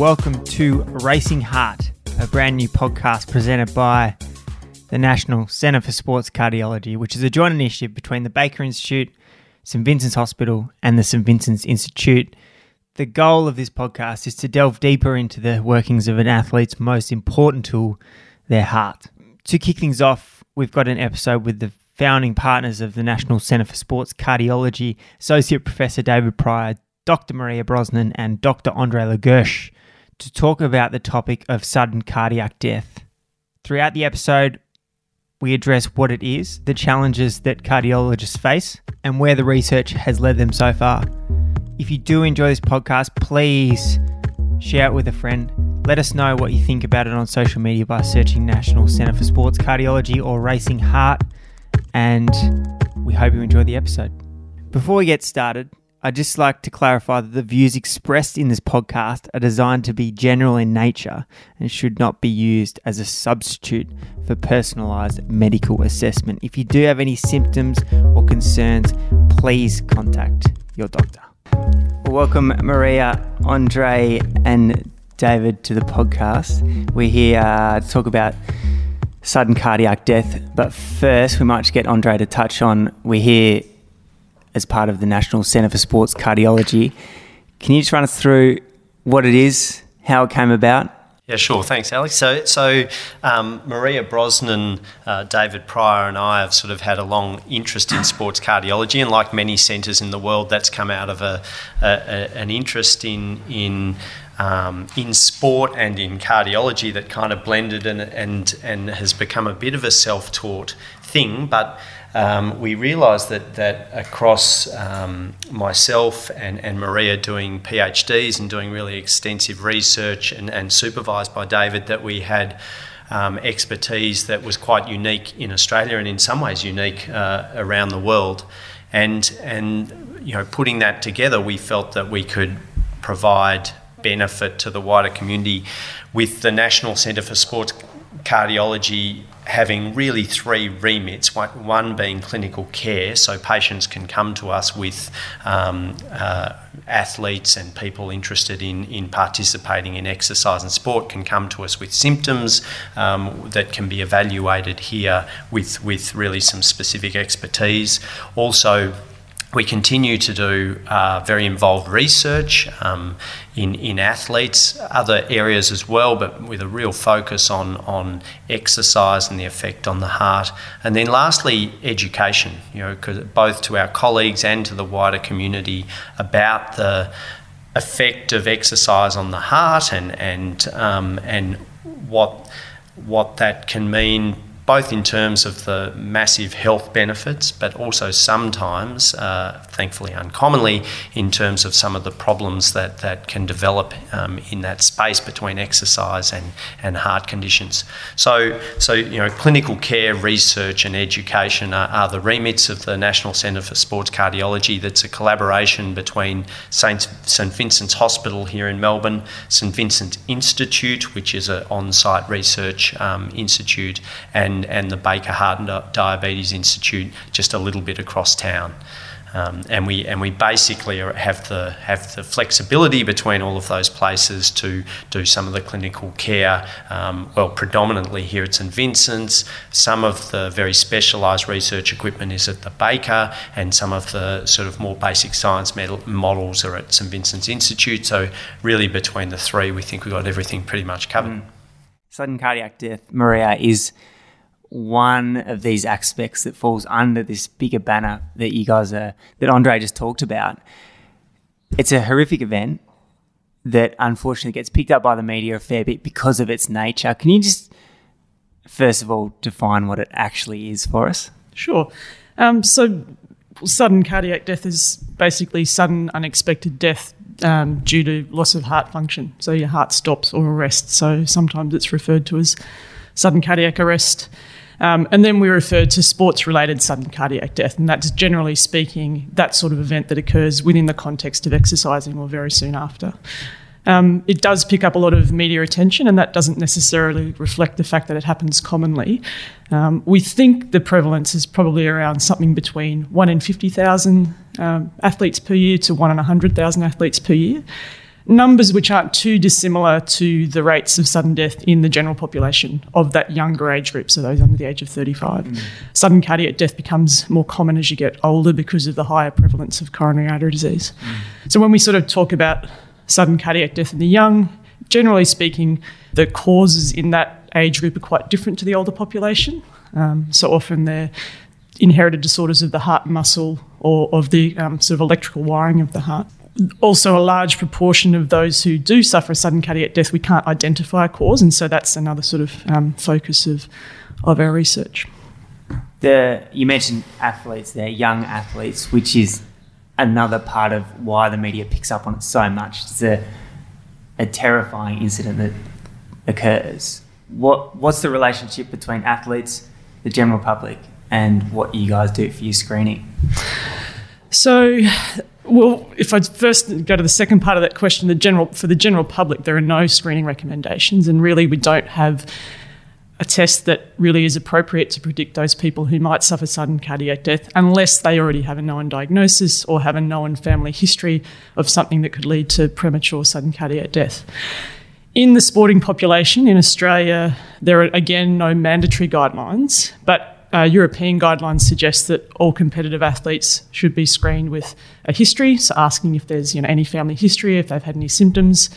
welcome to Racing Heart, a brand new podcast presented by the National Centre for Sports Cardiology, which is a joint initiative between the Baker Institute, St Vincent's Hospital, and the St Vincent's Institute. The goal of this podcast is to delve deeper into the workings of an athlete's most important tool, their heart. To kick things off, we've got an episode with the founding partners of the National Centre for Sports Cardiology, Associate Professor David Prior, Dr. Maria Brosnan, and Dr. Andre La Gerche to talk about the topic of sudden cardiac death. Throughout the episode, we address what it is, the challenges that cardiologists face, and where the research has led them so far. If you do enjoy this podcast, please share it with a friend. Let us know what you think about it on social media by searching National Centre for Sports Cardiology or Racing Heart. And we hope you enjoy the episode. Before we get started, I'd just like to clarify that the views expressed in this podcast are designed to be general in nature and should not be used as a substitute for personalised medical assessment. If you do have any symptoms or concerns, please contact your doctor. Welcome, Maria, Andre, and David to the podcast. We're here uh, to talk about sudden cardiac death, but first, we might just get Andre to touch on we're here as part of the National Centre for Sports Cardiology. Can you just run us through what it is, how it came about? Yeah, sure. Thanks, Alex. So, so um, Maria Brosnan, uh, David Prior, and I have sort of had a long interest in sports cardiology, and like many centres in the world, that's come out of a, a, a an interest in in um, in sport and in cardiology that kind of blended and and and has become a bit of a self-taught thing, but um, we realised that that across um, myself and, and Maria doing PhDs and doing really extensive research and, and supervised by David that we had um, expertise that was quite unique in Australia and in some ways unique uh, around the world. And and you know putting that together, we felt that we could provide benefit to the wider community with the National Centre for Sports Cardiology having really three remits one being clinical care, so patients can come to us with um, uh, athletes and people interested in, in participating in exercise and sport can come to us with symptoms um, that can be evaluated here with, with really some specific expertise. Also, we continue to do uh, very involved research um, in, in athletes, other areas as well, but with a real focus on, on exercise and the effect on the heart. And then lastly, education, you know, both to our colleagues and to the wider community about the effect of exercise on the heart and, and, um, and what, what that can mean both in terms of the massive health benefits, but also sometimes, uh, thankfully uncommonly, in terms of some of the problems that, that can develop um, in that space between exercise and, and heart conditions. So, so, you know, clinical care, research, and education are, are the remits of the National Centre for Sports Cardiology. That's a collaboration between St. St Vincent's Hospital here in Melbourne, St Vincent's Institute, which is an on site research um, institute, and and, and the Baker Heart and Diabetes Institute just a little bit across town. Um, and we and we basically have the have the flexibility between all of those places to do some of the clinical care. Um, well, predominantly here at St Vincent's. Some of the very specialised research equipment is at the Baker, and some of the sort of more basic science models are at St Vincent's Institute. So really, between the three, we think we've got everything pretty much covered. Mm. Sudden cardiac death, Maria, is one of these aspects that falls under this bigger banner that you guys are, that Andre just talked about. It's a horrific event that unfortunately gets picked up by the media a fair bit because of its nature. Can you just, first of all, define what it actually is for us? Sure. Um, so, sudden cardiac death is basically sudden, unexpected death um, due to loss of heart function. So, your heart stops or arrests. So, sometimes it's referred to as sudden cardiac arrest. Um, and then we refer to sports related sudden cardiac death, and that's generally speaking that sort of event that occurs within the context of exercising or very soon after. Um, it does pick up a lot of media attention, and that doesn't necessarily reflect the fact that it happens commonly. Um, we think the prevalence is probably around something between 1 in 50,000 um, athletes per year to 1 in 100,000 athletes per year. Numbers which aren't too dissimilar to the rates of sudden death in the general population of that younger age group, so those under the age of 35. Mm. Sudden cardiac death becomes more common as you get older because of the higher prevalence of coronary artery disease. Mm. So when we sort of talk about sudden cardiac death in the young, generally speaking, the causes in that age group are quite different to the older population. Um, so often they're inherited disorders of the heart muscle or of the um, sort of electrical wiring of the heart also a large proportion of those who do suffer a sudden cardiac death, we can't identify a cause, and so that's another sort of um, focus of of our research. The you mentioned athletes, they're young athletes, which is another part of why the media picks up on it so much. It's a a terrifying incident that occurs. What what's the relationship between athletes, the general public, and what you guys do for your screening? So well, if I first go to the second part of that question, the general for the general public, there are no screening recommendations, and really we don't have a test that really is appropriate to predict those people who might suffer sudden cardiac death unless they already have a known diagnosis or have a known family history of something that could lead to premature sudden cardiac death. In the sporting population in Australia, there are again no mandatory guidelines, but uh, European guidelines suggest that all competitive athletes should be screened with a history, so asking if there's you know, any family history, if they've had any symptoms,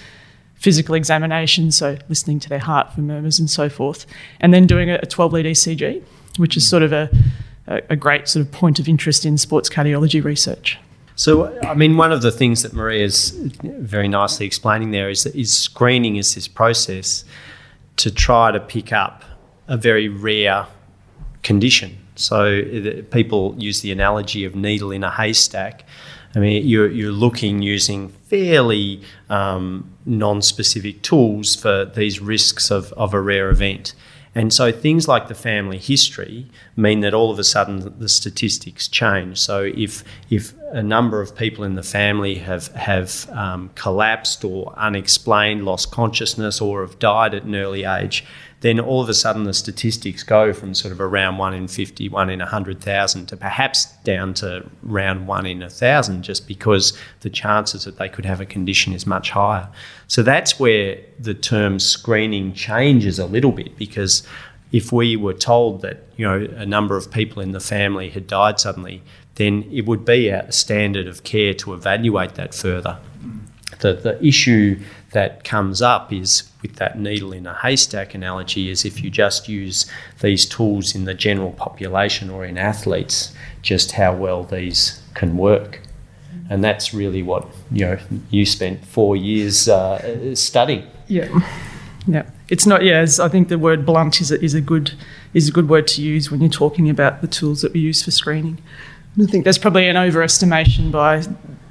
physical examination, so listening to their heart for murmurs and so forth, and then doing a 12 lead ECG, which is sort of a, a great sort of point of interest in sports cardiology research. So, I mean, one of the things that Maria is very nicely explaining there is that is screening is this process to try to pick up a very rare condition. So people use the analogy of needle in a haystack. I mean, you're, you're looking using fairly um, non-specific tools for these risks of, of a rare event. And so things like the family history mean that all of a sudden the statistics change. So if if a number of people in the family have have um, collapsed or unexplained, lost consciousness, or have died at an early age, then all of a sudden the statistics go from sort of around one in 50, one in 100,000 to perhaps down to around one in 1,000 just because the chances that they could have a condition is much higher. So that's where the term screening changes a little bit because if we were told that you know a number of people in the family had died suddenly, then it would be a standard of care to evaluate that further. The, the issue that comes up is with that needle in a haystack analogy is if you just use these tools in the general population or in athletes, just how well these can work. And that's really what you know you spent four years uh, studying. Yeah, yeah. It's not. Yeah, I think the word blunt is a, is a good is a good word to use when you're talking about the tools that we use for screening. I think there's probably an overestimation by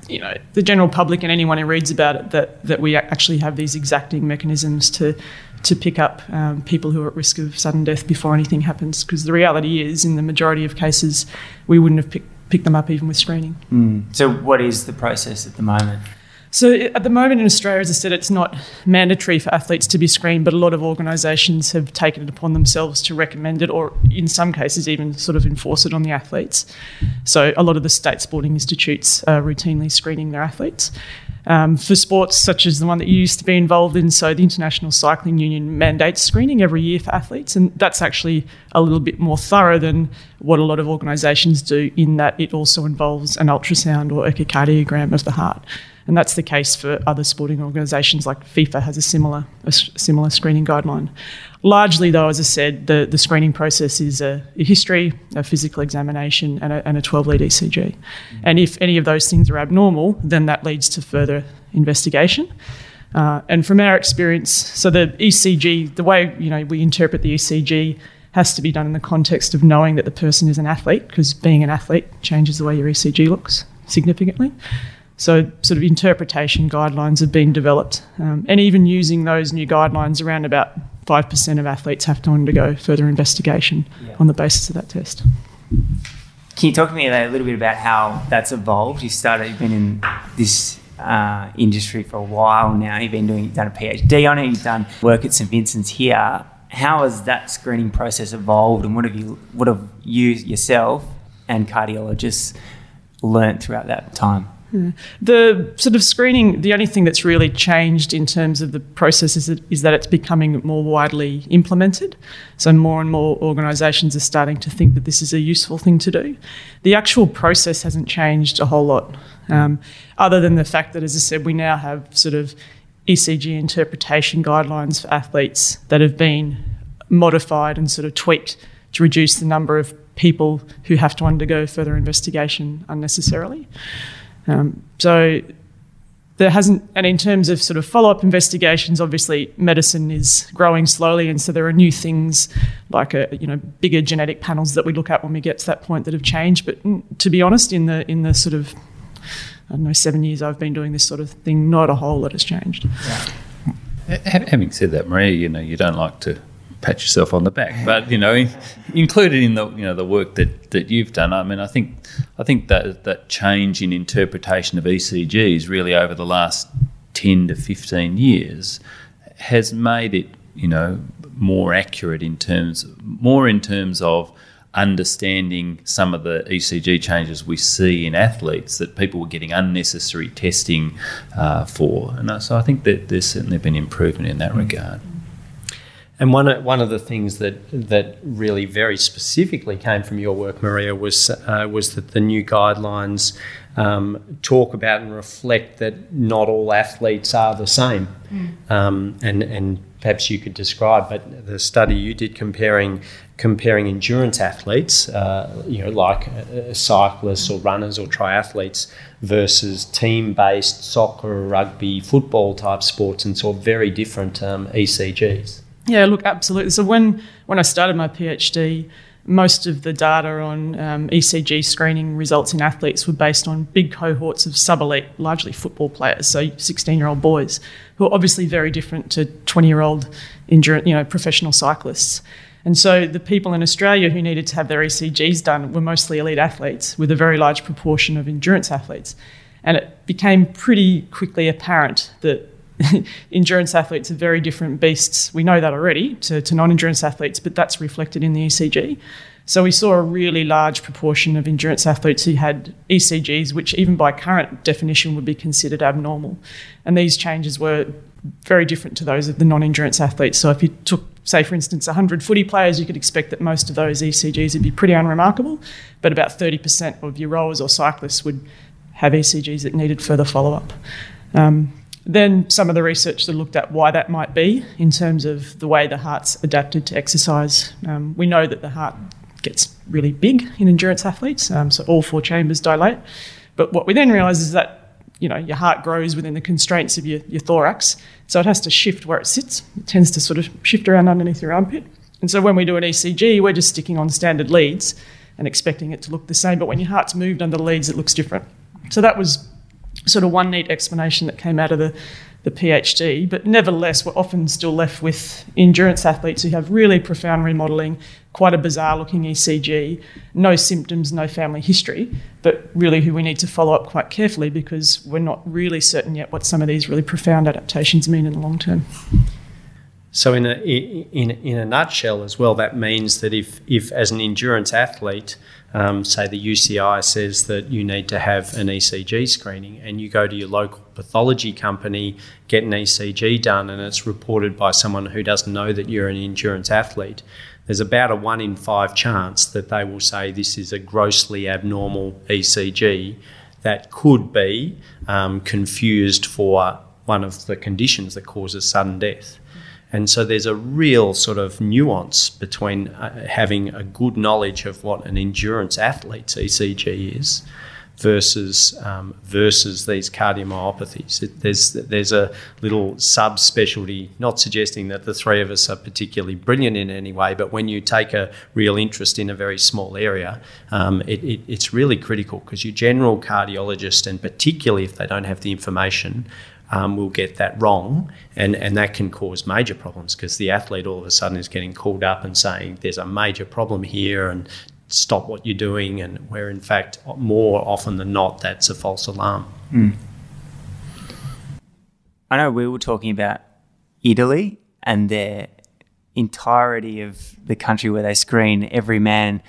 you know the general public and anyone who reads about it that that we actually have these exacting mechanisms to to pick up um, people who are at risk of sudden death before anything happens. Because the reality is, in the majority of cases, we wouldn't have picked them up even with screening. Mm. So, what is the process at the moment? So at the moment in Australia, as I said, it's not mandatory for athletes to be screened, but a lot of organisations have taken it upon themselves to recommend it, or in some cases even sort of enforce it on the athletes. So a lot of the state sporting institutes are routinely screening their athletes. Um, for sports such as the one that you used to be involved in, so the International Cycling Union mandates screening every year for athletes, and that's actually a little bit more thorough than what a lot of organisations do, in that it also involves an ultrasound or echocardiogram of the heart and that's the case for other sporting organisations. Like FIFA has a similar a similar screening guideline. Largely, though, as I said, the, the screening process is a, a history, a physical examination, and a, and a 12 lead ECG. And if any of those things are abnormal, then that leads to further investigation. Uh, and from our experience, so the ECG, the way you know we interpret the ECG has to be done in the context of knowing that the person is an athlete, because being an athlete changes the way your ECG looks significantly. So, sort of interpretation guidelines have been developed, um, and even using those new guidelines, around about 5% of athletes have to undergo further investigation yeah. on the basis of that test. Can you talk to me a little bit about how that's evolved? You started, you've been in this uh, industry for a while now. You've been doing, you've done a PhD on it. You've done work at St Vincent's here. How has that screening process evolved, and what have you, what have you yourself and cardiologists learnt throughout that time? The sort of screening, the only thing that's really changed in terms of the process is that, is that it's becoming more widely implemented. So, more and more organisations are starting to think that this is a useful thing to do. The actual process hasn't changed a whole lot, um, other than the fact that, as I said, we now have sort of ECG interpretation guidelines for athletes that have been modified and sort of tweaked to reduce the number of people who have to undergo further investigation unnecessarily. Um, so there hasn't, and in terms of sort of follow up investigations, obviously medicine is growing slowly, and so there are new things like a you know bigger genetic panels that we look at when we get to that point that have changed. But to be honest, in the in the sort of I don't know seven years I've been doing this sort of thing, not a whole lot has changed. Yeah. Having said that, Maria, you know you don't like to pat yourself on the back. But you know, included in the you know the work that, that you've done, I mean, I think I think that that change in interpretation of ECGs really over the last ten to fifteen years has made it you know more accurate in terms more in terms of understanding some of the ECG changes we see in athletes that people were getting unnecessary testing uh, for. And so I think that there's certainly been improvement in that regard. And one of, one of the things that that really very specifically came from your work, Maria, was uh, was that the new guidelines um, talk about and reflect that not all athletes are the same. Mm. Um, and and perhaps you could describe, but the study you did comparing comparing endurance athletes, uh, you know, like uh, cyclists or runners or triathletes, versus team-based soccer, rugby, football type sports, and saw very different um, ECGs. Yeah, look, absolutely. So when when I started my PhD, most of the data on um, ECG screening results in athletes were based on big cohorts of sub elite, largely football players, so 16 year old boys, who are obviously very different to 20 year old endurance, you know, professional cyclists. And so the people in Australia who needed to have their ECGs done were mostly elite athletes, with a very large proportion of endurance athletes. And it became pretty quickly apparent that endurance athletes are very different beasts. We know that already to, to non endurance athletes, but that's reflected in the ECG. So we saw a really large proportion of endurance athletes who had ECGs, which even by current definition would be considered abnormal. And these changes were very different to those of the non endurance athletes. So if you took, say, for instance, 100 footy players, you could expect that most of those ECGs would be pretty unremarkable, but about 30% of your rowers or cyclists would have ECGs that needed further follow up. Um, then some of the research that looked at why that might be in terms of the way the heart's adapted to exercise. Um, we know that the heart gets really big in endurance athletes, um, so all four chambers dilate. But what we then realise is that you know your heart grows within the constraints of your, your thorax, so it has to shift where it sits. It tends to sort of shift around underneath your armpit. And so when we do an ECG, we're just sticking on standard leads and expecting it to look the same. But when your heart's moved under the leads, it looks different. So that was sort of one neat explanation that came out of the, the PhD, but nevertheless, we're often still left with endurance athletes who have really profound remodelling, quite a bizarre looking ECG, no symptoms, no family history, but really who we need to follow up quite carefully because we're not really certain yet what some of these really profound adaptations mean in the long term. So, in a, in, in a nutshell, as well, that means that if, if as an endurance athlete, um, say the UCI says that you need to have an ECG screening, and you go to your local pathology company, get an ECG done, and it's reported by someone who doesn't know that you're an endurance athlete, there's about a one in five chance that they will say this is a grossly abnormal ECG that could be um, confused for one of the conditions that causes sudden death. And so there's a real sort of nuance between uh, having a good knowledge of what an endurance athlete's ECG is versus um, versus these cardiomyopathies. It, there's there's a little subspecialty, not suggesting that the three of us are particularly brilliant in any way, but when you take a real interest in a very small area, um, it, it, it's really critical because your general cardiologist, and particularly if they don't have the information, um, will get that wrong, and, and that can cause major problems because the athlete all of a sudden is getting called up and saying there's a major problem here and stop what you're doing, and where in fact, more often than not, that's a false alarm. Mm. I know we were talking about Italy and their entirety of the country where they screen every man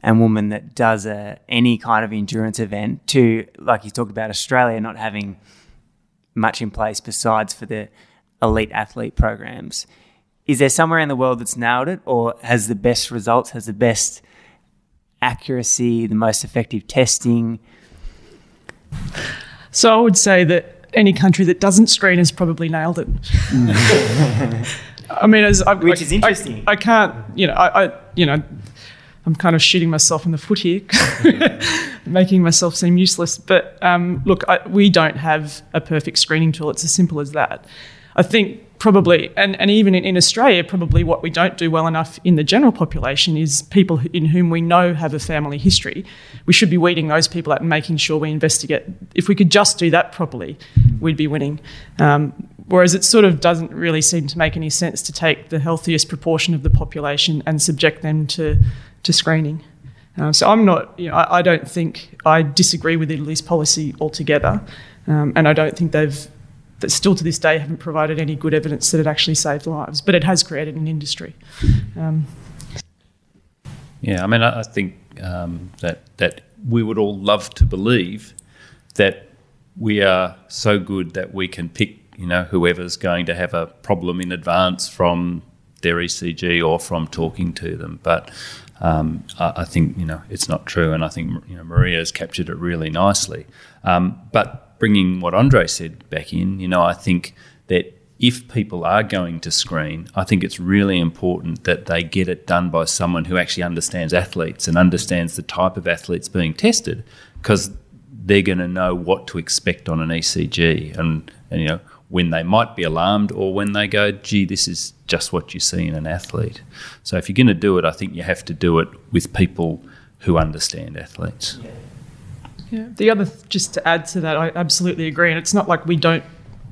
and woman that does a, any kind of endurance event to, like you talked about, Australia not having much in place besides for the elite athlete programs. Is there somewhere in the world that's nailed it or has the best results, has the best accuracy, the most effective testing? So I would say that any country that doesn't screen has probably nailed it. I mean, as I, Which I- is interesting. I, I can't, you know, I, I, you know, I'm kind of shooting myself in the foot here, making myself seem useless. But um, look, I, we don't have a perfect screening tool. It's as simple as that. I think probably, and, and even in, in Australia, probably what we don't do well enough in the general population is people in whom we know have a family history. We should be weeding those people out and making sure we investigate. If we could just do that properly, we'd be winning. Um, whereas it sort of doesn't really seem to make any sense to take the healthiest proportion of the population and subject them to, to screening. Uh, so I'm not, you know, I, I don't think I disagree with Italy's policy altogether, um, and I don't think they've, that still to this day haven't provided any good evidence that it actually saved lives, but it has created an industry. Um, Yeah, I mean, I, I think um, that that we would all love to believe that we are so good that we can pick, you know, whoever's going to have a problem in advance from their ECG or from talking to them. But um, I, I think you know it's not true, and I think you know Maria has captured it really nicely. Um, but bringing what Andre said back in, you know, I think that if people are going to screen, I think it's really important that they get it done by someone who actually understands athletes and understands the type of athletes being tested, because they're going to know what to expect on an ECG and, and you know when they might be alarmed or when they go, gee, this is just what you see in an athlete. So if you're going to do it, I think you have to do it with people who understand athletes. Yeah. The other, just to add to that, I absolutely agree. And it's not like we don't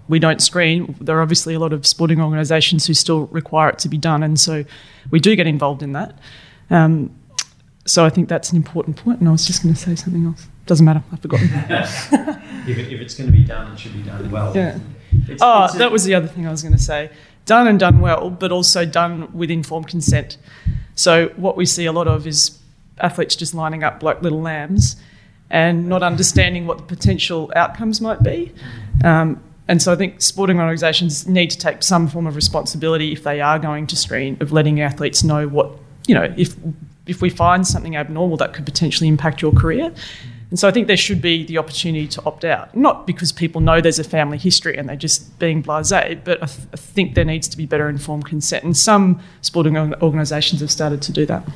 we don't screen. There are obviously a lot of sporting organisations who still require it to be done, and so we do get involved in that. Um, so I think that's an important point. And I was just going to say something else. Doesn't matter. I've forgotten. If, it, if it's going to be done, it should be done well. Yeah. Oh, that was the other thing I was going to say. Done and done well, but also done with informed consent. So what we see a lot of is athletes just lining up like little lambs and not understanding what the potential outcomes might be. Um, and so I think sporting organisations need to take some form of responsibility if they are going to screen of letting athletes know what you know if if we find something abnormal that could potentially impact your career. And so I think there should be the opportunity to opt out, not because people know there's a family history and they're just being blasé, but I, th- I think there needs to be better informed consent. And some sporting organisations have started to do that.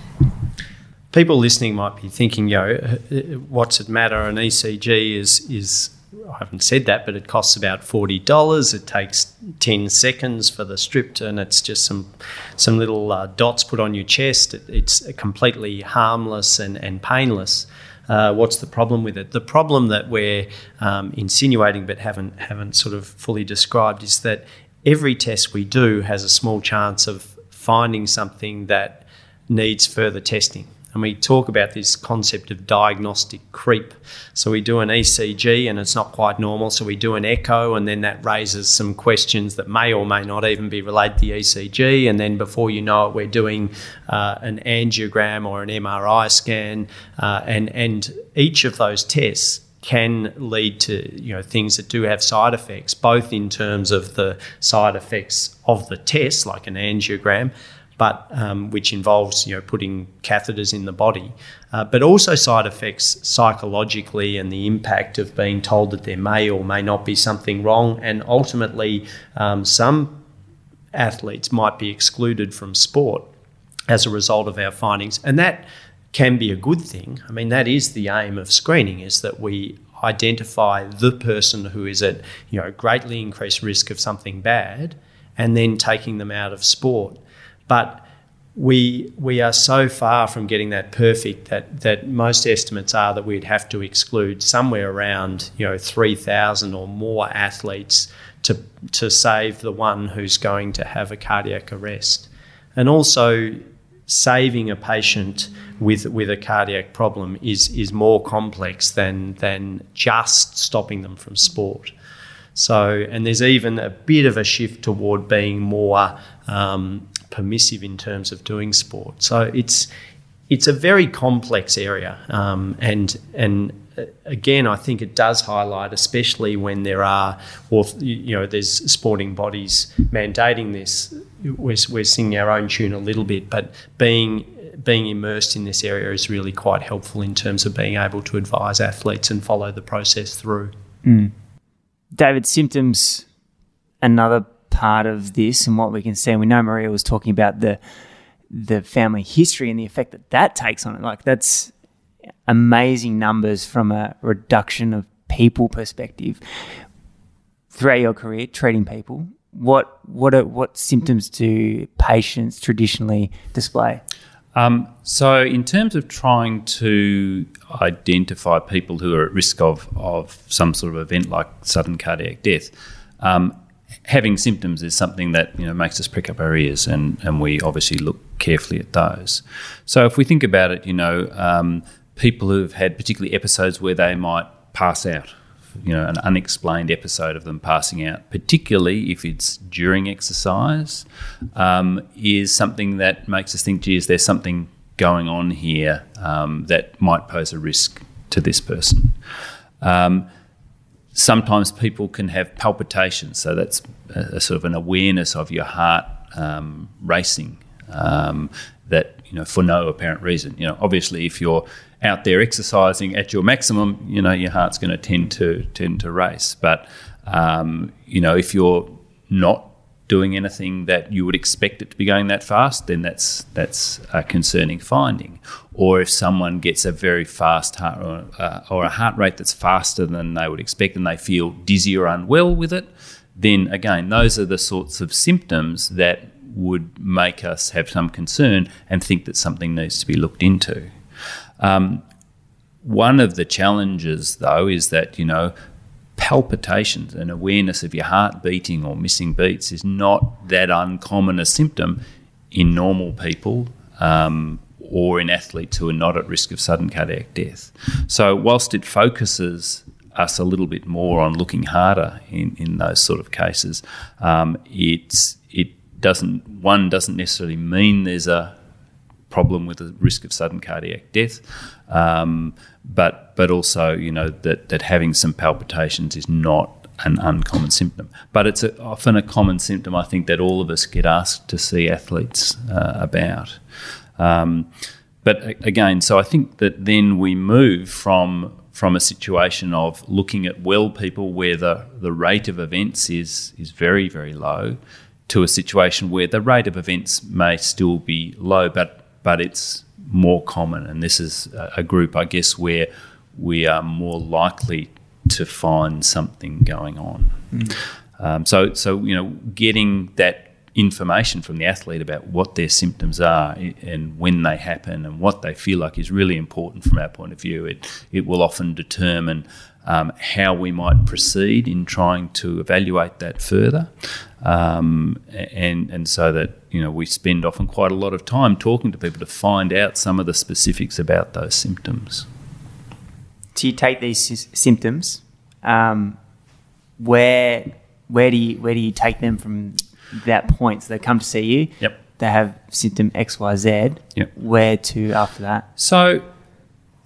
people listening might be thinking, you know, uh, what's it matter? An ECG is is I haven't said that, but it costs about forty dollars. It takes ten seconds for the strip, and it's just some some little uh, dots put on your chest. It, it's completely harmless and and painless. Uh, what's the problem with it? The problem that we're um, insinuating but haven't haven't sort of fully described is that every test we do has a small chance of finding something that needs further testing. And we talk about this concept of diagnostic creep. So we do an ECG and it's not quite normal. So we do an echo, and then that raises some questions that may or may not even be related to the ECG. And then before you know it, we're doing uh, an angiogram or an MRI scan. Uh, and, and each of those tests can lead to you know things that do have side effects, both in terms of the side effects of the test, like an angiogram, but um, which involves you know putting catheters in the body, uh, but also side effects psychologically and the impact of being told that there may or may not be something wrong, and ultimately um, some athletes might be excluded from sport as a result of our findings, and that can be a good thing. I mean, that is the aim of screening: is that we identify the person who is at you know greatly increased risk of something bad, and then taking them out of sport. But we we are so far from getting that perfect that that most estimates are that we'd have to exclude somewhere around you know three thousand or more athletes to to save the one who's going to have a cardiac arrest, and also saving a patient with with a cardiac problem is is more complex than than just stopping them from sport. So, and there's even a bit of a shift toward being more um, permissive in terms of doing sport. So it's it's a very complex area, um, and and uh, again, I think it does highlight, especially when there are, or you know, there's sporting bodies mandating this. We're, we're singing our own tune a little bit, but being being immersed in this area is really quite helpful in terms of being able to advise athletes and follow the process through. Mm. David, symptoms, another part of this, and what we can see. And we know Maria was talking about the the family history and the effect that that takes on it. Like that's amazing numbers from a reduction of people perspective throughout your career treating people. What what are, what symptoms do patients traditionally display? Um, so, in terms of trying to identify people who are at risk of, of some sort of event like sudden cardiac death, um, having symptoms is something that you know makes us prick up our ears, and, and we obviously look carefully at those. So, if we think about it, you know, um, people who've had particularly episodes where they might pass out you know, an unexplained episode of them passing out, particularly if it's during exercise, um, is something that makes us think, geez, there's something going on here um, that might pose a risk to this person. Um, sometimes people can have palpitations, so that's a, a sort of an awareness of your heart um, racing um, that you know for no apparent reason. You know, obviously, if you're out there exercising at your maximum, you know your heart's going to tend to tend to race. But um, you know if you're not doing anything that you would expect it to be going that fast, then that's that's a concerning finding. Or if someone gets a very fast heart or, uh, or a heart rate that's faster than they would expect, and they feel dizzy or unwell with it, then again those are the sorts of symptoms that would make us have some concern and think that something needs to be looked into. Um, one of the challenges, though, is that, you know, palpitations and awareness of your heart beating or missing beats is not that uncommon a symptom in normal people um, or in athletes who are not at risk of sudden cardiac death. So, whilst it focuses us a little bit more on looking harder in, in those sort of cases, um, it's it doesn't one doesn't necessarily mean there's a problem with the risk of sudden cardiac death. Um, but but also you know that that having some palpitations is not an uncommon symptom. But it's a, often a common symptom. I think that all of us get asked to see athletes uh, about. Um, but again, so I think that then we move from from a situation of looking at well people where the, the rate of events is is very very low to a situation where the rate of events may still be low, but but it's more common. And this is a group, I guess, where we are more likely to find something going on. Mm. Um, so, so you know, getting that information from the athlete about what their symptoms are and when they happen and what they feel like is really important from our point of view. It it will often determine um, how we might proceed in trying to evaluate that further, um, and and so that you know we spend often quite a lot of time talking to people to find out some of the specifics about those symptoms. So you take these symptoms, um, where where do you where do you take them from that point? So they come to see you. Yep. They have symptom X Y Z. Yep. Where to after that? So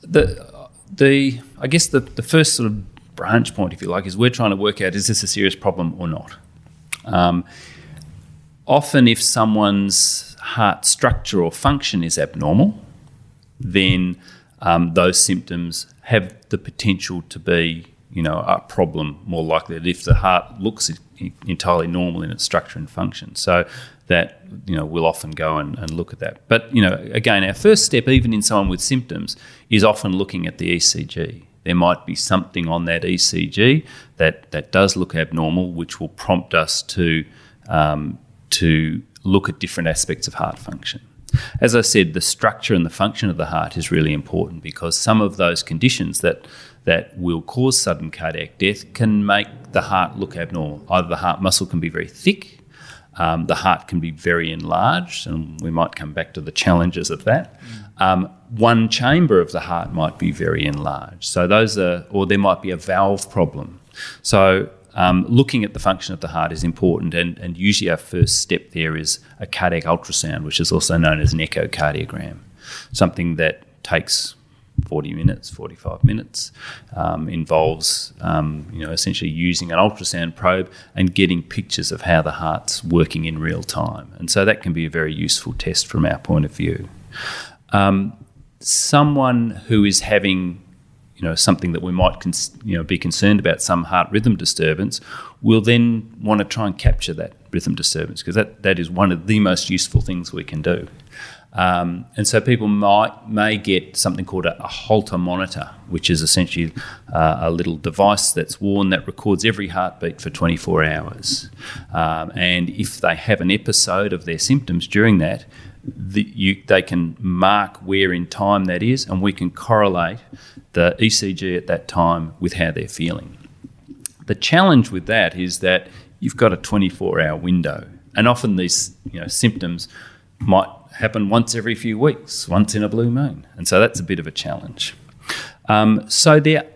the the I guess the, the first sort of branch point, if you like, is we're trying to work out is this a serious problem or not. Um, often, if someone's heart structure or function is abnormal, then um, those symptoms have the potential to be, you know, a problem more likely if the heart looks entirely normal in its structure and function. So that you know we'll often go and, and, look at that. But you know, again, our first step, even in someone with symptoms, is often looking at the ECG. There might be something on that ECG that that does look abnormal, which will prompt us to um, to look at different aspects of heart function. As I said, the structure and the function of the heart is really important because some of those conditions that that will cause sudden cardiac death can make the heart look abnormal. Either the heart muscle can be very thick, um, the heart can be very enlarged, and we might come back to the challenges of that. Um, one chamber of the heart might be very enlarged. So those are, or there might be a valve problem. So um, looking at the function of the heart is important, and, and usually our first step there is a cardiac ultrasound, which is also known as an echocardiogram. something that takes 40 minutes, 45 minutes, um, involves um, you know essentially using an ultrasound probe and getting pictures of how the heart's working in real time. And so that can be a very useful test from our point of view. Um, someone who is having you know something that we might you know be concerned about some heart rhythm disturbance will then want to try and capture that rhythm disturbance because that, that is one of the most useful things we can do. Um, and so people might may get something called a, a Holter monitor, which is essentially uh, a little device that's worn that records every heartbeat for 24 hours. Um, and if they have an episode of their symptoms during that, the, you, they can mark where in time that is, and we can correlate the ECG at that time with how they're feeling. The challenge with that is that you've got a 24 hour window, and often these you know, symptoms might happen once every few weeks, once in a blue moon. And so that's a bit of a challenge. Um, so there,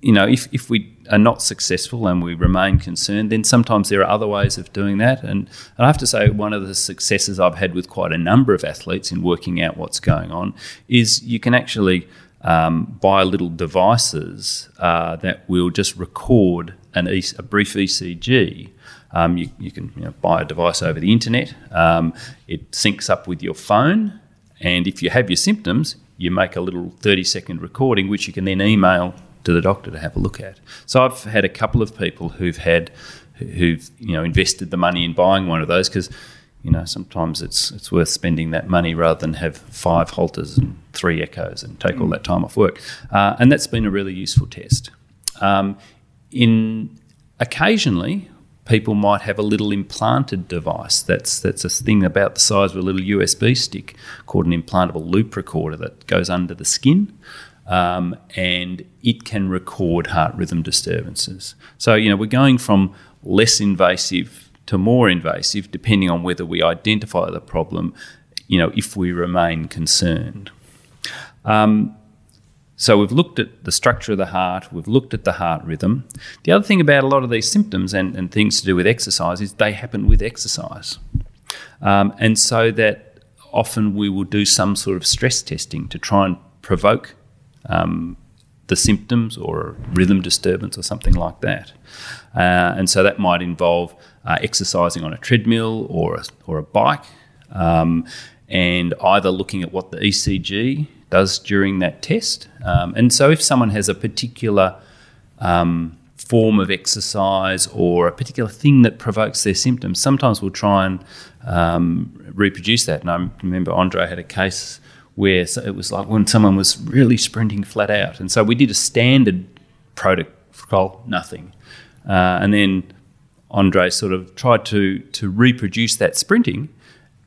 you know, if, if we are not successful and we remain concerned, then sometimes there are other ways of doing that. And, and I have to say, one of the successes I've had with quite a number of athletes in working out what's going on is you can actually um, buy little devices uh, that will just record an e- a brief ECG um, you, you, can you know, buy a device over the internet. Um, it syncs up with your phone, and if you have your symptoms, you make a little 30 second recording, which you can then email to the doctor to have a look at. So I've had a couple of people who've had who've you know invested the money in buying one of those because you know sometimes it's it's worth spending that money rather than have five Holters and three echoes and take all that time off work. Uh, and that's been a really useful test. Um, in occasionally people might have a little implanted device. That's that's a thing about the size of a little USB stick called an implantable loop recorder that goes under the skin. Um, and it can record heart rhythm disturbances. So, you know, we're going from less invasive to more invasive depending on whether we identify the problem, you know, if we remain concerned. Um, so we've looked at the structure of the heart, we've looked at the heart rhythm. The other thing about a lot of these symptoms and, and things to do with exercise is they happen with exercise. Um, and so that often we will do some sort of stress testing to try and provoke um, the symptoms or rhythm disturbance or something like that. Uh, and so that might involve uh, exercising on a treadmill or a, or a bike. Um, and either looking at what the ECG does during that test. Um, and so, if someone has a particular um, form of exercise or a particular thing that provokes their symptoms, sometimes we'll try and um, reproduce that. And I remember Andre had a case where it was like when someone was really sprinting flat out. And so we did a standard protocol, nothing. Uh, and then Andre sort of tried to, to reproduce that sprinting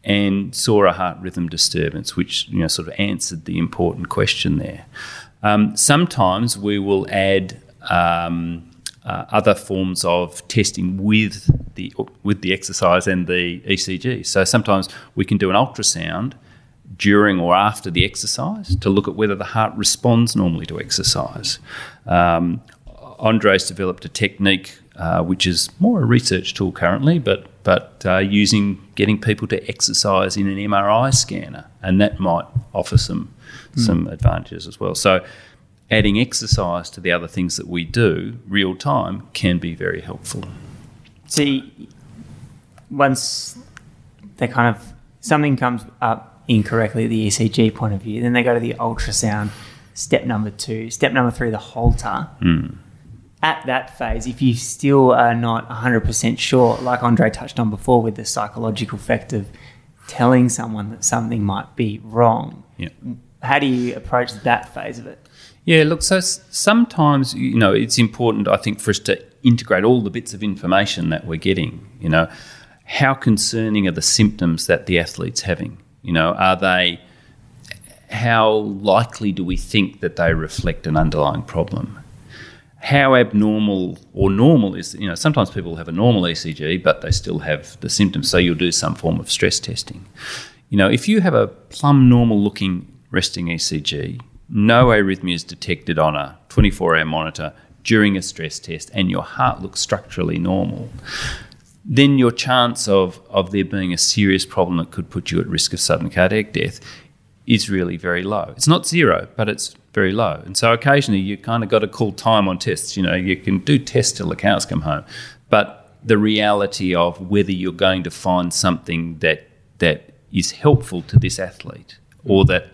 and saw a heart rhythm disturbance, which you know sort of answered the important question there. Um, sometimes we will add um, uh, other forms of testing with the with the exercise and the ECG. So sometimes we can do an ultrasound during or after the exercise to look at whether the heart responds normally to exercise. Um, Andre's developed a technique uh, which is more a research tool currently, but but uh, using getting people to exercise in an MRI scanner, and that might offer some mm. some advantages as well. So, adding exercise to the other things that we do real time can be very helpful. See, once they kind of something comes up incorrectly at the ECG point of view, then they go to the ultrasound. Step number two, step number three, the Holter. Mm at that phase, if you still are not 100% sure, like Andre touched on before with the psychological effect of telling someone that something might be wrong, yeah. how do you approach that phase of it? Yeah, look, so sometimes, you know, it's important, I think, for us to integrate all the bits of information that we're getting. You know, how concerning are the symptoms that the athlete's having? You know, are they, how likely do we think that they reflect an underlying problem? how abnormal or normal is you know sometimes people have a normal ECG but they still have the symptoms so you'll do some form of stress testing you know if you have a plumb normal looking resting ECG no arrhythmia is detected on a 24 hour monitor during a stress test and your heart looks structurally normal then your chance of, of there being a serious problem that could put you at risk of sudden cardiac death is really very low. It's not zero, but it's very low. And so occasionally you kind of got to call time on tests. You know, you can do tests till the cows come home, but the reality of whether you're going to find something that that is helpful to this athlete or that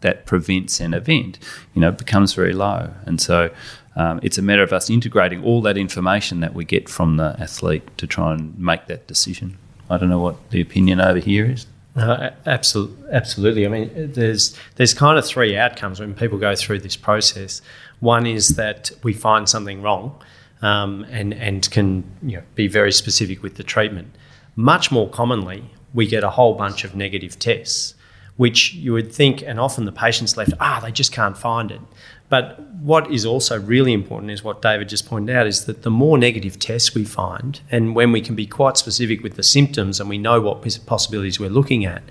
that prevents an event, you know, becomes very low. And so um, it's a matter of us integrating all that information that we get from the athlete to try and make that decision. I don't know what the opinion over here is. No, absolutely, absolutely. I mean, there's there's kind of three outcomes when people go through this process. One is that we find something wrong, um, and and can you know, be very specific with the treatment. Much more commonly, we get a whole bunch of negative tests, which you would think, and often the patient's left, ah, they just can't find it. But what is also really important is what David just pointed out is that the more negative tests we find, and when we can be quite specific with the symptoms and we know what possibilities we're looking at,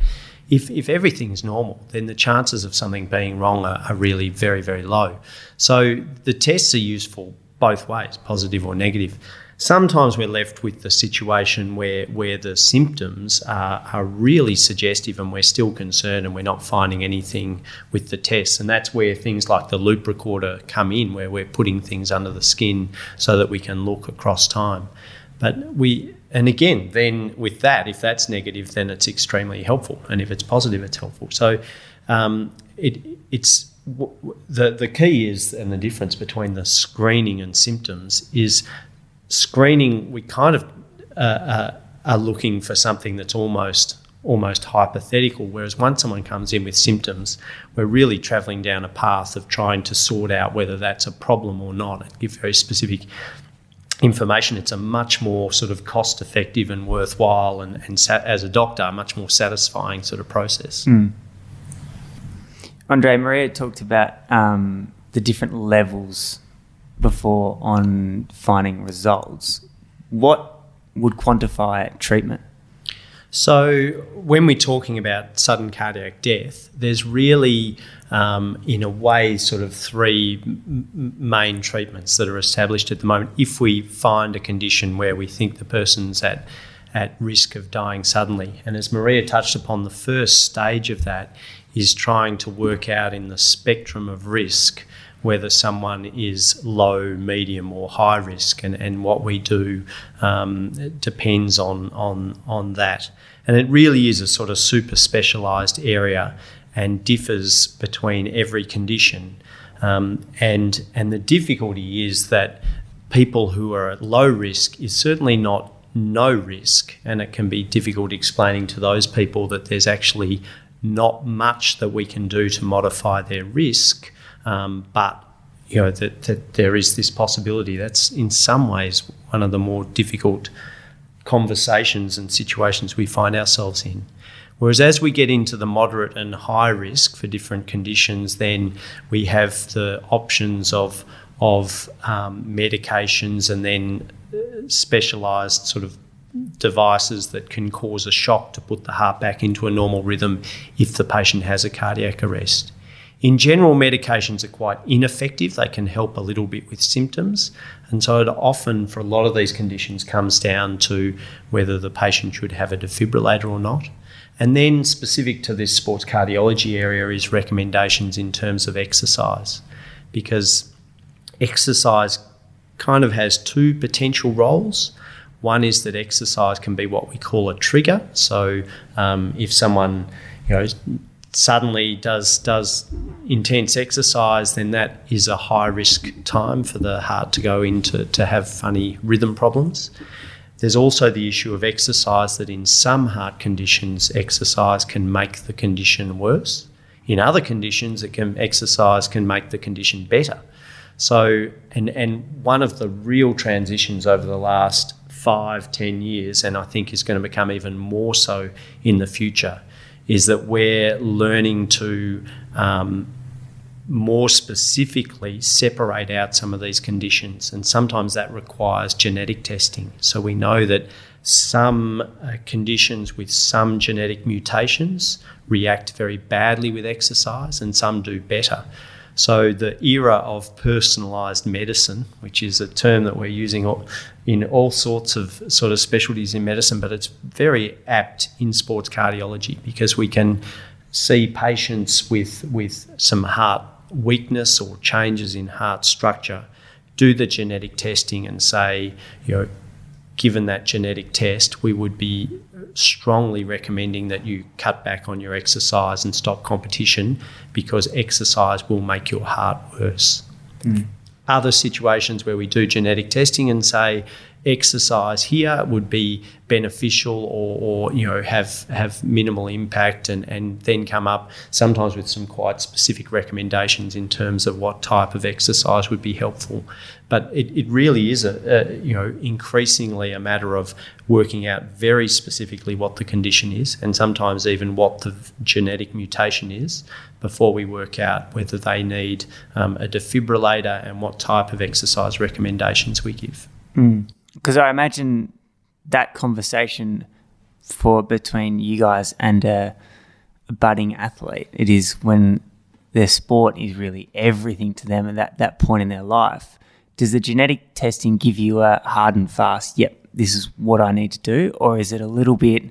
if, if everything is normal, then the chances of something being wrong are, are really very, very low. So the tests are useful both ways, positive or negative sometimes we're left with the situation where, where the symptoms are, are really suggestive and we're still concerned and we're not finding anything with the tests. And that's where things like the loop recorder come in, where we're putting things under the skin so that we can look across time. But we, and again, then with that, if that's negative, then it's extremely helpful. And if it's positive, it's helpful. So um, it, it's, the, the key is, and the difference between the screening and symptoms is screening, we kind of uh, uh, are looking for something that's almost almost hypothetical. Whereas once someone comes in with symptoms, we're really travelling down a path of trying to sort out whether that's a problem or not and give very specific information. It's a much more sort of cost effective and worthwhile, and, and sa- as a doctor, a much more satisfying sort of process. Mm. Andre, Maria talked about um, the different levels before on finding results. What would quantify treatment? So, when we're talking about sudden cardiac death, there's really, um, in a way, sort of three m- main treatments that are established at the moment. If we find a condition where we think the person's at at risk of dying suddenly, and as Maria touched upon, the first stage of that is trying to work out in the spectrum of risk whether someone is low, medium, or high risk, and, and what we do um, depends on, on, on that. And it really is a sort of super specialised area and differs between every condition. Um, and, and the difficulty is that people who are at low risk is certainly not no risk, and it can be difficult explaining to those people that there's actually not much that we can do to modify their risk um, but you know that, that there is this possibility. That's in some ways one of the more difficult conversations and situations we find ourselves in. Whereas as we get into the moderate and high risk for different conditions, then we have the options of of um, medications and then uh, specialised sort of devices that can cause a shock to put the heart back into a normal rhythm if the patient has a cardiac arrest. In general, medications are quite ineffective. They can help a little bit with symptoms. And so it often, for a lot of these conditions, comes down to whether the patient should have a defibrillator or not. And then, specific to this sports cardiology area, is recommendations in terms of exercise. Because exercise kind of has two potential roles. One is that exercise can be what we call a trigger. So, um, if someone you know suddenly does does intense exercise, then that is a high risk time for the heart to go into to have funny rhythm problems. There's also the issue of exercise that in some heart conditions, exercise can make the condition worse. In other conditions, it can exercise can make the condition better. So, and and one of the real transitions over the last five, ten years, and I think is going to become even more so in the future, is that we're learning to um, more specifically separate out some of these conditions, and sometimes that requires genetic testing. So we know that some uh, conditions with some genetic mutations react very badly with exercise, and some do better. So the era of personalised medicine, which is a term that we're using in all sorts of sort of specialties in medicine, but it's very apt in sports cardiology because we can see patients with, with some heart weakness or changes in heart structure, do the genetic testing and say, you know, given that genetic test, we would be strongly recommending that you cut back on your exercise and stop competition because exercise will make your heart worse. Mm. Other situations where we do genetic testing and say exercise here would be beneficial or, or, you know have have minimal impact and, and then come up sometimes with some quite specific recommendations in terms of what type of exercise would be helpful but it, it really is a, a you know increasingly a matter of working out very specifically what the condition is and sometimes even what the genetic mutation is before we work out whether they need um, a defibrillator and what type of exercise recommendations we give. Mm because I imagine that conversation for between you guys and a, a, budding athlete, it is when their sport is really everything to them at that, that point in their life. Does the genetic testing give you a hard and fast, yep, this is what I need to do? Or is it a little bit,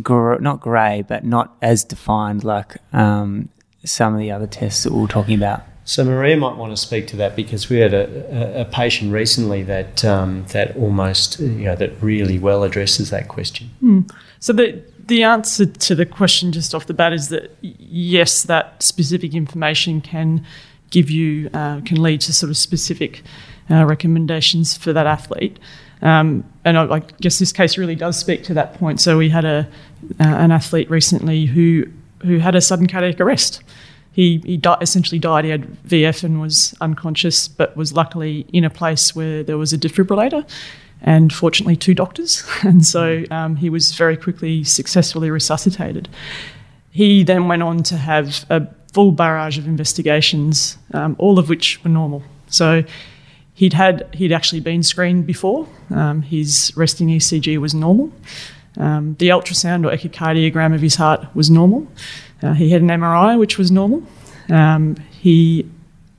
gr- not grey, but not as defined like um, some of the other tests that we were talking about? So Maria might want to speak to that because we had a, a, a patient recently that um, that almost you know that really well addresses that question. Mm. So the the answer to the question just off the bat is that yes, that specific information can give you uh, can lead to sort of specific uh, recommendations for that athlete. Um, and I, I, guess this case really does speak to that point. So we had a uh, an athlete recently who who had a sudden cardiac arrest he, he di- essentially died. He had VF and was unconscious, but was luckily in a place where there was a defibrillator and fortunately two doctors. And so um, he was very quickly successfully resuscitated. He then went on to have a full barrage of investigations, um, all of which were normal. So he'd had he'd actually been screened before. Um, his resting ECG was normal. Um, the ultrasound or echocardiogram of his heart was normal. Uh, he had an MRI, which was normal. Um, he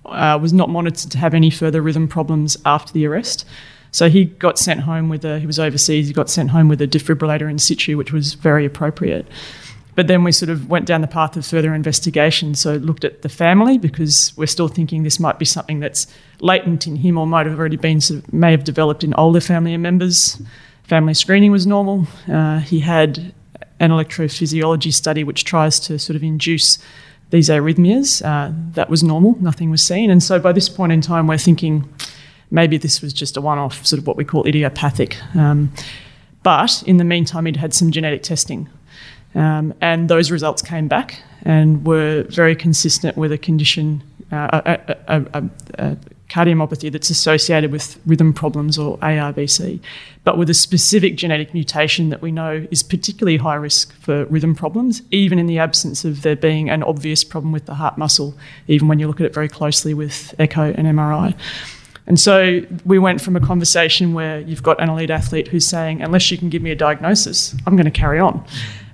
uh, was not monitored to have any further rhythm problems after the arrest. So he got sent home with a, he was overseas, he got sent home with a defibrillator in situ, which was very appropriate. But then we sort of went down the path of further investigation. So looked at the family because we're still thinking this might be something that's latent in him or might have already been, sort of, may have developed in older family members. Family screening was normal. Uh, he had an electrophysiology study which tries to sort of induce these arrhythmias. Uh, that was normal, nothing was seen. And so by this point in time, we're thinking maybe this was just a one off, sort of what we call idiopathic. Um, but in the meantime, he'd had some genetic testing. Um, and those results came back and were very consistent with a condition, uh, a, a, a, cardiomyopathy that's associated with rhythm problems or ARVC, but with a specific genetic mutation that we know is particularly high risk for rhythm problems, even in the absence of there being an obvious problem with the heart muscle, even when you look at it very closely with echo and MRI. And so we went from a conversation where you've got an elite athlete who's saying, unless you can give me a diagnosis, I'm going to carry on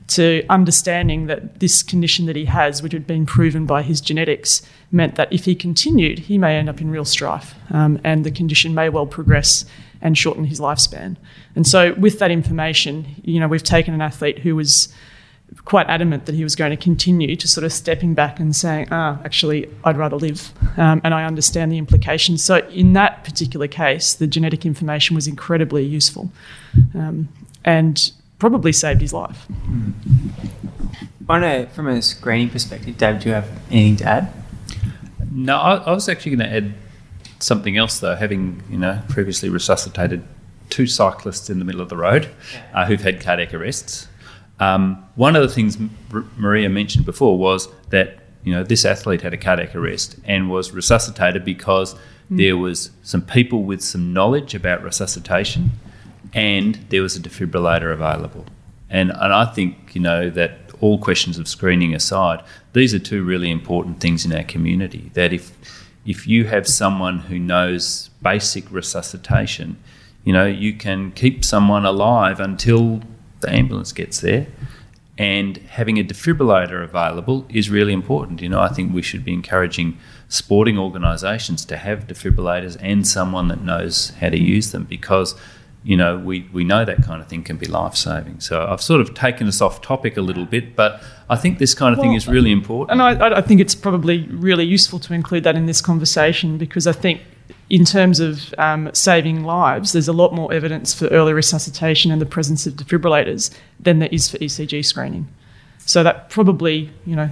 to understanding that this condition that he has, which had been proven by his genetics, meant that if he continued, he may end up in real strife um, and the condition may well progress and shorten his lifespan. And so, with that information, you know, we've taken an athlete who was quite adamant that he was going to continue to sort of stepping back and saying, ah, actually, I'd rather live. Um, and I understand the implications. So, in that particular case, the genetic information was incredibly useful. Um, and probably saved his life. On a, from a screening perspective, Dave, do you have anything to add? No, I, I was actually going to add something else though. Having you know previously resuscitated two cyclists in the middle of the road uh, who've had cardiac arrests. Um, one of the things M- Maria mentioned before was that you know this athlete had a cardiac arrest and was resuscitated because mm. there was some people with some knowledge about resuscitation and there was a defibrillator available. And, and I think, you know, that all questions of screening aside, these are two really important things in our community. That if, if you have someone who knows basic resuscitation, you know, you can keep someone alive until the ambulance gets there. And having a defibrillator available is really important. You know, I think we should be encouraging sporting organisations to have defibrillators and someone that knows how to use them because you know, we, we know that kind of thing can be life saving. So I've sort of taken us off topic a little bit, but I think this kind of thing is really important. And I, I think it's probably really useful to include that in this conversation because I think, in terms of um, saving lives, there's a lot more evidence for early resuscitation and the presence of defibrillators than there is for ECG screening. So that probably, you know,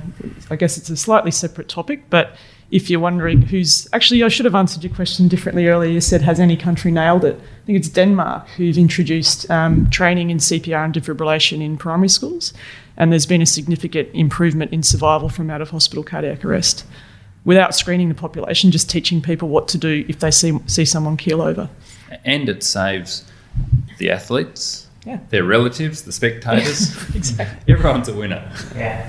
I guess it's a slightly separate topic, but if you're wondering who's actually, I should have answered your question differently earlier. You said, has any country nailed it? I think it's Denmark who've introduced um, training in CPR and defibrillation in primary schools, and there's been a significant improvement in survival from out of hospital cardiac arrest without screening the population, just teaching people what to do if they see, see someone keel over. and it saves the athletes, Yeah. their relatives, the spectators. Exactly. Everyone's a winner. Yeah.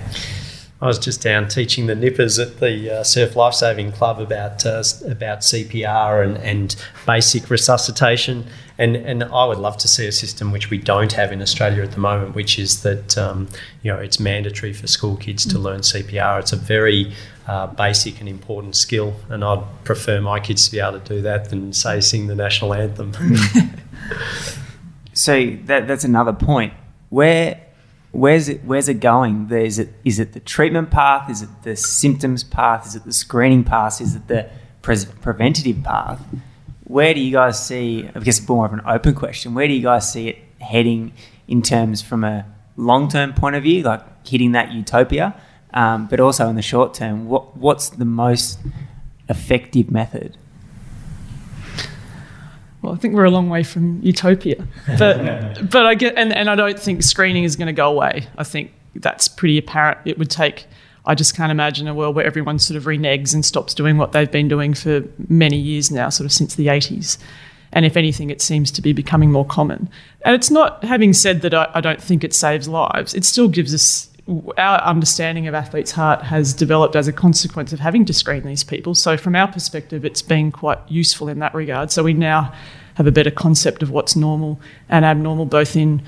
I was just down teaching the nippers at the uh, Surf Lifesaving Club about uh, about CPR and, and basic resuscitation, and and I would love to see a system which we don't have in Australia at the moment, which is that um, you know it's mandatory for school kids to learn CPR. It's a very uh, basic and important skill, and I'd prefer my kids to be able to do that than say sing the national anthem. So that that's another point. Where where's it where's it going? Is it is it the treatment path? Is it the symptoms path? Is it the screening path? Is it the pres preventative path? Where do you guys see? I guess more of an open question. Where do you guys see it heading in terms from a long term point of view, like hitting that utopia, um, but also in the short term? What what's the most effective method? Well, I think we're a long way from utopia, but but I get and, and I don't think screening is going to go away. I think that's pretty apparent. It would take. I just can't imagine a world where everyone sort of reneges and stops doing what they've been doing for many years now, sort of since the 80s. And if anything, it seems to be becoming more common. And it's not having said that I, I don't think it saves lives. It still gives us our understanding of athletes' heart has developed as a consequence of having to screen these people. So, from our perspective, it's been quite useful in that regard. So, we now have a better concept of what's normal and abnormal, both in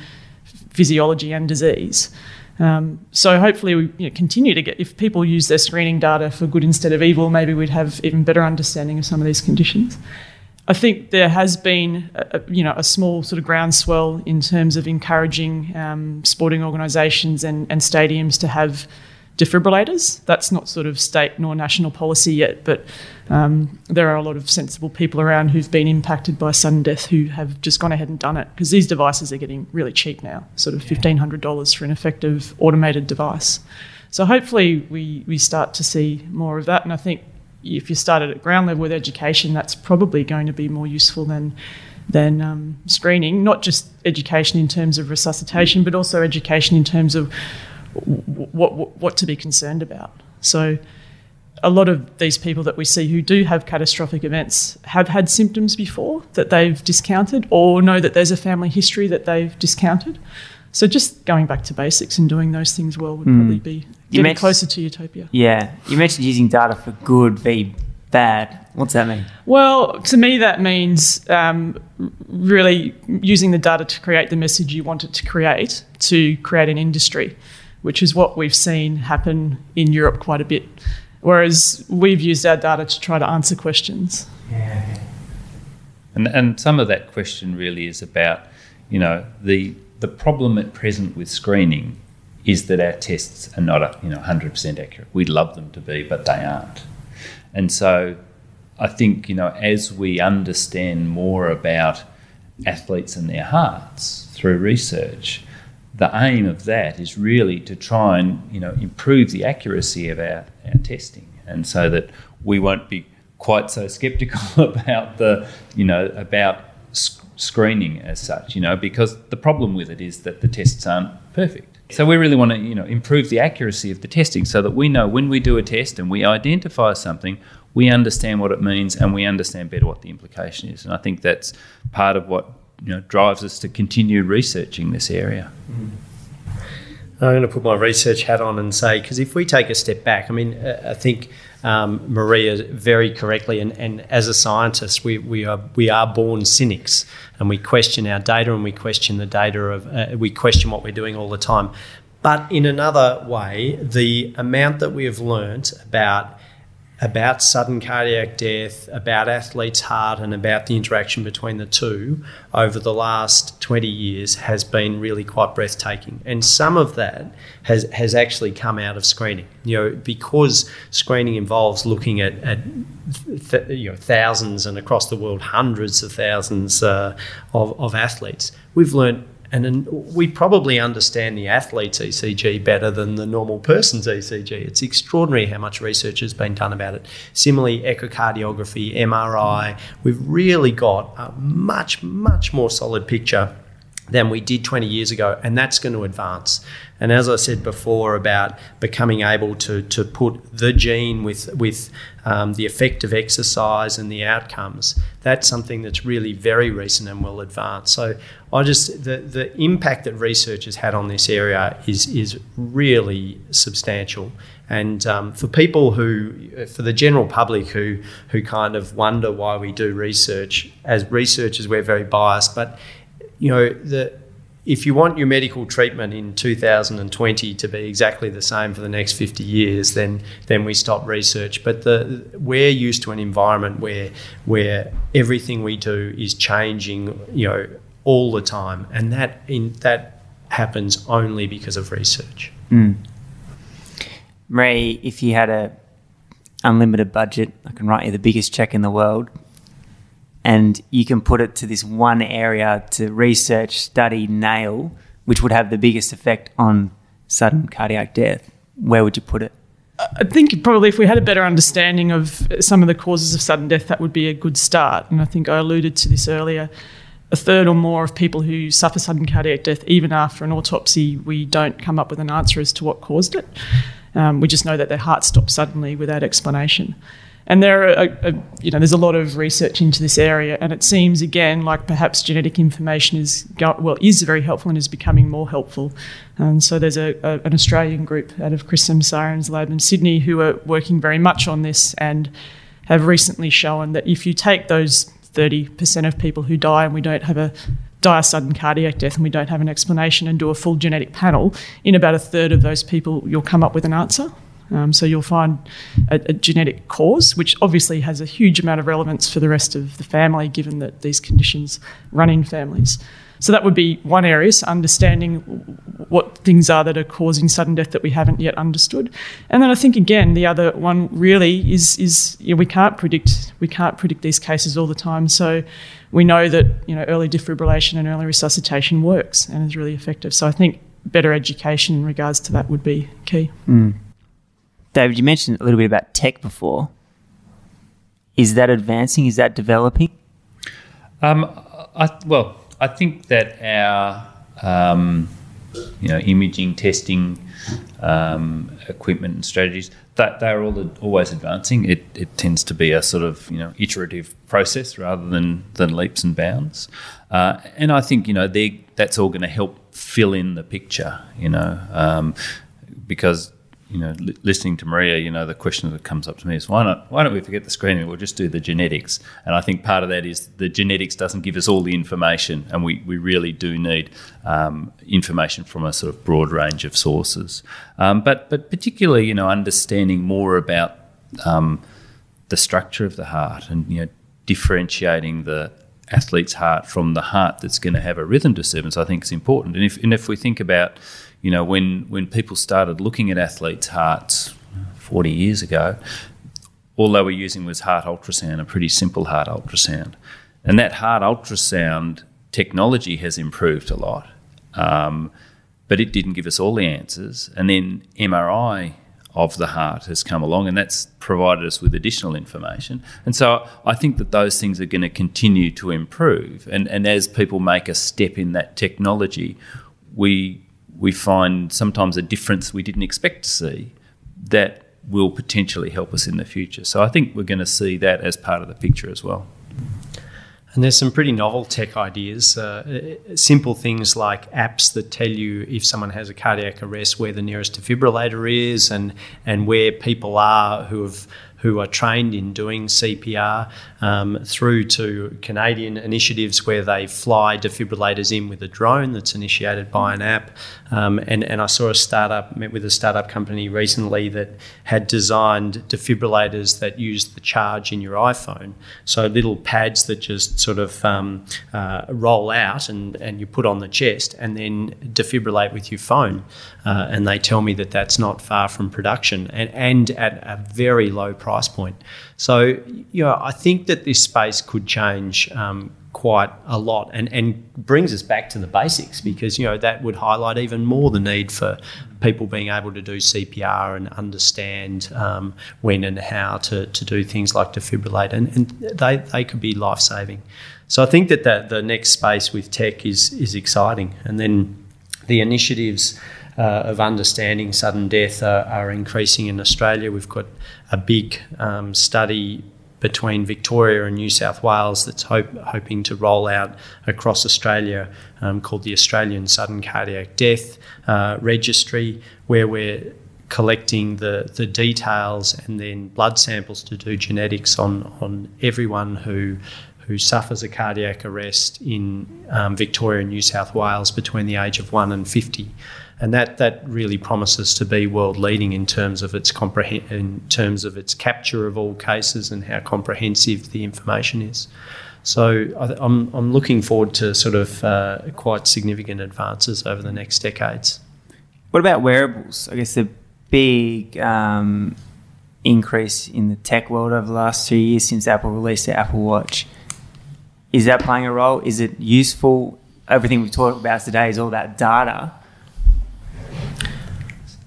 physiology and disease. Um, so, hopefully, we you know, continue to get, if people use their screening data for good instead of evil, maybe we'd have even better understanding of some of these conditions. I think there has been, a, you know, a small sort of groundswell in terms of encouraging um, sporting organisations and, and stadiums to have defibrillators. That's not sort of state nor national policy yet, but um, there are a lot of sensible people around who've been impacted by sudden death who have just gone ahead and done it because these devices are getting really cheap now, sort of fifteen hundred dollars for an effective automated device. So hopefully we we start to see more of that, and I think if you started at ground level with education, that's probably going to be more useful than than um, screening. Not just education in terms of resuscitation, but also education in terms of what, what, what to be concerned about. So, a lot of these people that we see who do have catastrophic events have had symptoms before that they've discounted, or know that there's a family history that they've discounted. So, just going back to basics and doing those things well would probably be getting mentioned- closer to utopia. Yeah, you mentioned using data for good v bad. What's that mean? Well, to me, that means um, really using the data to create the message you want it to create to create an industry, which is what we've seen happen in Europe quite a bit. Whereas we've used our data to try to answer questions. Yeah. And, and some of that question really is about, you know, the the problem at present with screening is that our tests are not, you know, 100% accurate. We'd love them to be, but they aren't. And so I think, you know, as we understand more about athletes and their hearts through research, the aim of that is really to try and, you know, improve the accuracy of our, our testing. And so that we won't be quite so skeptical about the, you know, about sc- screening as such, you know, because the problem with it is that the tests aren't perfect. So we really want to, you know, improve the accuracy of the testing so that we know when we do a test and we identify something, we understand what it means and we understand better what the implication is. And I think that's part of what you know drives us to continue researching this area. Mm-hmm. I'm going to put my research hat on and say, because if we take a step back, I mean, I think um, Maria very correctly, and, and as a scientist, we, we are we are born cynics, and we question our data, and we question the data of uh, we question what we're doing all the time. But in another way, the amount that we have learnt about about sudden cardiac death, about athletes' heart, and about the interaction between the two over the last 20 years has been really quite breathtaking. And some of that has, has actually come out of screening. You know, because screening involves looking at, at th- you know, thousands and across the world hundreds of thousands uh, of, of athletes, we've learned and we probably understand the athlete's ECG better than the normal person's ECG. It's extraordinary how much research has been done about it. Similarly, echocardiography, MRI, we've really got a much, much more solid picture than we did 20 years ago, and that's going to advance. And as I said before about becoming able to, to put the gene with, with um, the effect of exercise and the outcomes, that's something that's really very recent and will advance. So I just, the, the impact that research has had on this area is, is really substantial. And um, for people who, for the general public who, who kind of wonder why we do research, as researchers, we're very biased, but you know, the, if you want your medical treatment in 2020 to be exactly the same for the next 50 years, then then we stop research. But the, we're used to an environment where where everything we do is changing, you know, all the time, and that in that happens only because of research. Mm. Ray, if you had a unlimited budget, I can write you the biggest check in the world and you can put it to this one area to research, study, nail, which would have the biggest effect on sudden cardiac death, where would you put it? I think probably if we had a better understanding of some of the causes of sudden death, that would be a good start. And I think I alluded to this earlier. A third or more of people who suffer sudden cardiac death, even after an autopsy, we don't come up with an answer as to what caused it. Um, we just know that their heart stops suddenly without explanation. And there are, a, a, you know, there's a lot of research into this area, and it seems again like perhaps genetic information is well is very helpful and is becoming more helpful. And so there's a, a an Australian group out of Chris Semsarian's lab in Sydney who are working very much on this and have recently shown that if you take those 30% of people who die and we don't have a die a sudden cardiac death and we don't have an explanation and do a full genetic panel, in about a third of those people, you'll come up with an answer. Um, so you'll find a, a, genetic cause, which obviously has a huge amount of relevance for the rest of the family, given that these conditions run in families. So that would be one area, so understanding what things are that are causing sudden death that we haven't yet understood. And then I think again the other one really is is you know, we can't predict we can't predict these cases all the time. So we know that you know early defibrillation and early resuscitation works and is really effective. So I think better education in regards to that would be key. Mm. David, you mentioned a little bit about tech before. Is that advancing? Is that developing? Um, I, well, I think that our um, you know imaging testing um, equipment and strategies that they're all always advancing. It, it tends to be a sort of you know iterative process rather than than leaps and bounds. Uh, and I think you know that's all going to help fill in the picture. You know um, because you know, li- listening to Maria, you know, the question that comes up to me is why not? Why don't we forget the screening? We'll just do the genetics. And I think part of that is the genetics doesn't give us all the information, and we, we really do need um, information from a sort of broad range of sources. Um, but but particularly, you know, understanding more about um, the structure of the heart and you know differentiating the athlete's heart from the heart that's going to have a rhythm disturbance, I think is important. And if and if we think about you know, when, when people started looking at athletes' hearts 40 years ago, all they were using was heart ultrasound, a pretty simple heart ultrasound. And that heart ultrasound technology has improved a lot, um, but it didn't give us all the answers. And then MRI of the heart has come along, and that's provided us with additional information. And so I think that those things are going to continue to improve. And, and as people make a step in that technology, we we find sometimes a difference we didn't expect to see that will potentially help us in the future. So I think we're going to see that as part of the picture as well. And there's some pretty novel tech ideas, uh, simple things like apps that tell you if someone has a cardiac arrest where the nearest defibrillator is and and where people are who have who are trained in doing CPR um, through to Canadian initiatives where they fly defibrillators in with a drone that's initiated by an app. Um, and, and I saw a startup, met with a startup company recently that had designed defibrillators that use the charge in your iPhone. So little pads that just sort of um, uh, roll out and, and you put on the chest and then defibrillate with your phone. Uh, and they tell me that that's not far from production and, and at a very low price point. So, you know, I think that this space could change um, quite a lot and, and brings us back to the basics because, you know, that would highlight even more the need for people being able to do CPR and understand um, when and how to, to do things like defibrillate. And, and they, they could be life saving. So I think that the, the next space with tech is, is exciting. And then the initiatives uh, of understanding sudden death are, are, increasing in Australia. We've got a big um, study between Victoria and New South Wales that's hope, hoping to roll out across Australia um, called the Australian Sudden Cardiac Death uh, Registry, where we're collecting the, the details and then blood samples to do genetics on, on everyone who who suffers a cardiac arrest in um, Victoria and New South Wales between the age of 1 and 50 and that that really promises to be world leading in terms of its comprehend in terms of its capture of all cases and how comprehensive the information is. So I, am I'm looking forward to sort of uh, quite significant advances over the next decades. What about wearables? I guess the big um, increase in the tech world over the last two years since Apple released the Apple Watch. Is that playing a role? Is it useful? Everything we've talked about today is all that data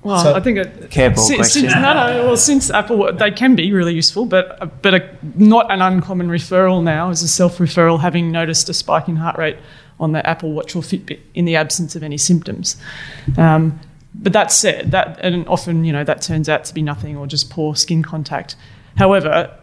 well, so, I think it, careful since, question. Since, no, no. Well, since Apple, they can be really useful, but but a, not an uncommon referral now is a self referral having noticed a spike in heart rate on the Apple Watch or Fitbit in the absence of any symptoms. Um, but that said, that and often you know that turns out to be nothing or just poor skin contact. However,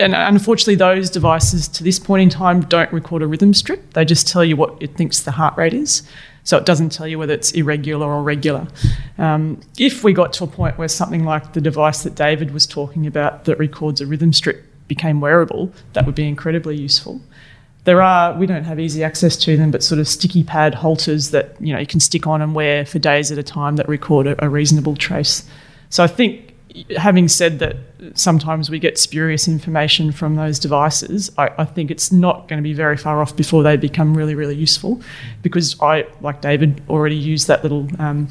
and unfortunately, those devices to this point in time don't record a rhythm strip. They just tell you what it thinks the heart rate is. So it doesn't tell you whether it's irregular or regular. Um, if we got to a point where something like the device that David was talking about that records a rhythm strip became wearable, that would be incredibly useful. There are, we don't have easy access to them, but sort of sticky pad Holters that you know you can stick on and wear for days at a time that record a, a reasonable trace. So I think having said that, sometimes we get spurious information from those devices. I, I, think it's not going to be very far off before they become really, really useful because I, like David, already use that little um,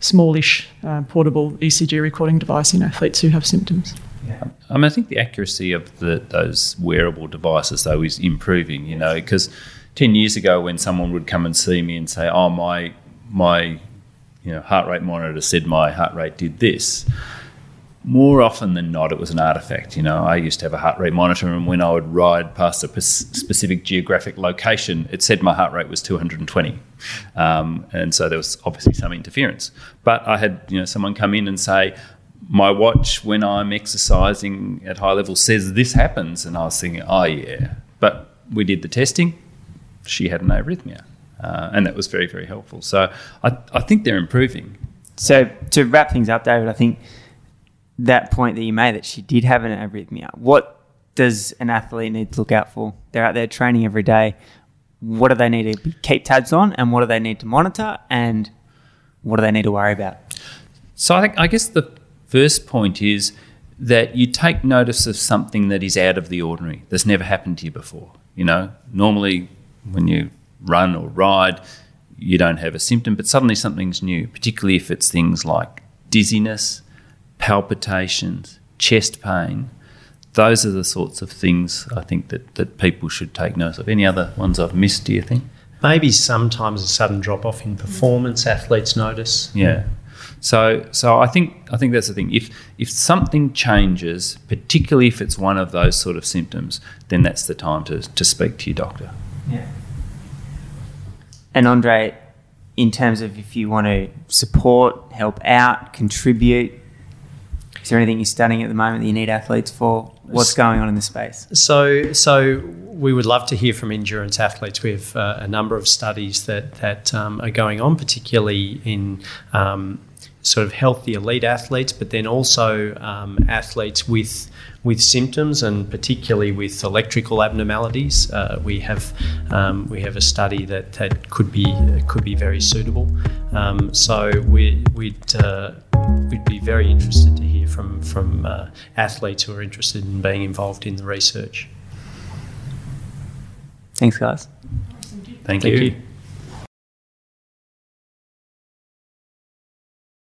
smallish uh, portable ECG recording device in athletes who have symptoms. Yeah. I mean, I think the accuracy of the, those wearable devices, though, is improving, you know, because 10 years ago when someone would come and see me and say, oh, my, my you know, heart rate monitor said my heart rate did this, more often than not, it was an artifact. You know, I used to have a heart rate monitor, and when I would ride past a specific geographic location, it said my heart rate was 220, um, and so there was obviously some interference. But I had you know someone come in and say, my watch when I'm exercising at high level says this happens, and I was thinking, oh yeah, but we did the testing. She had an arrhythmia, uh, and that was very very helpful. So I, I think they're improving. So to wrap things up, David, I think that point that you made that she did have an arrhythmia. What does an athlete need to look out for? They're out there training every day. What do they need to keep tabs on, and what do they need to monitor, and what do they need to worry about? So I think I guess the first point is that you take notice of something that is out of the ordinary that's never happened to you before. You know, normally when you run or ride, you don't have a symptom, but suddenly something's new, particularly if it's things like dizziness, palpitations, chest pain. Those are the sorts of things I think that, that people should take notice of. Any other ones I've missed, do you think? Maybe sometimes a sudden drop off in performance athletes notice. Yeah. So, so I think I think that's the thing. If if something changes, particularly if it's one of those sort of symptoms, then that's the time to, to speak to your doctor. Yeah. And Andre, in terms of if you want to support, help out, contribute, Is there anything you're studying at the moment that you need athletes for? What's going on in the space? So, so we would love to hear from endurance athletes. We have uh, a number of studies that that um, are going on, particularly in um, sort of healthy elite athletes, but then also um, athletes with with symptoms and particularly with electrical abnormalities. Uh, we have um, we have a study that, that could be could be very suitable. Um, so we, would uh, we'd be very interested to hear from from uh, athletes who are interested in being involved in the research. Thanks, guys. Thank, Thank you. you.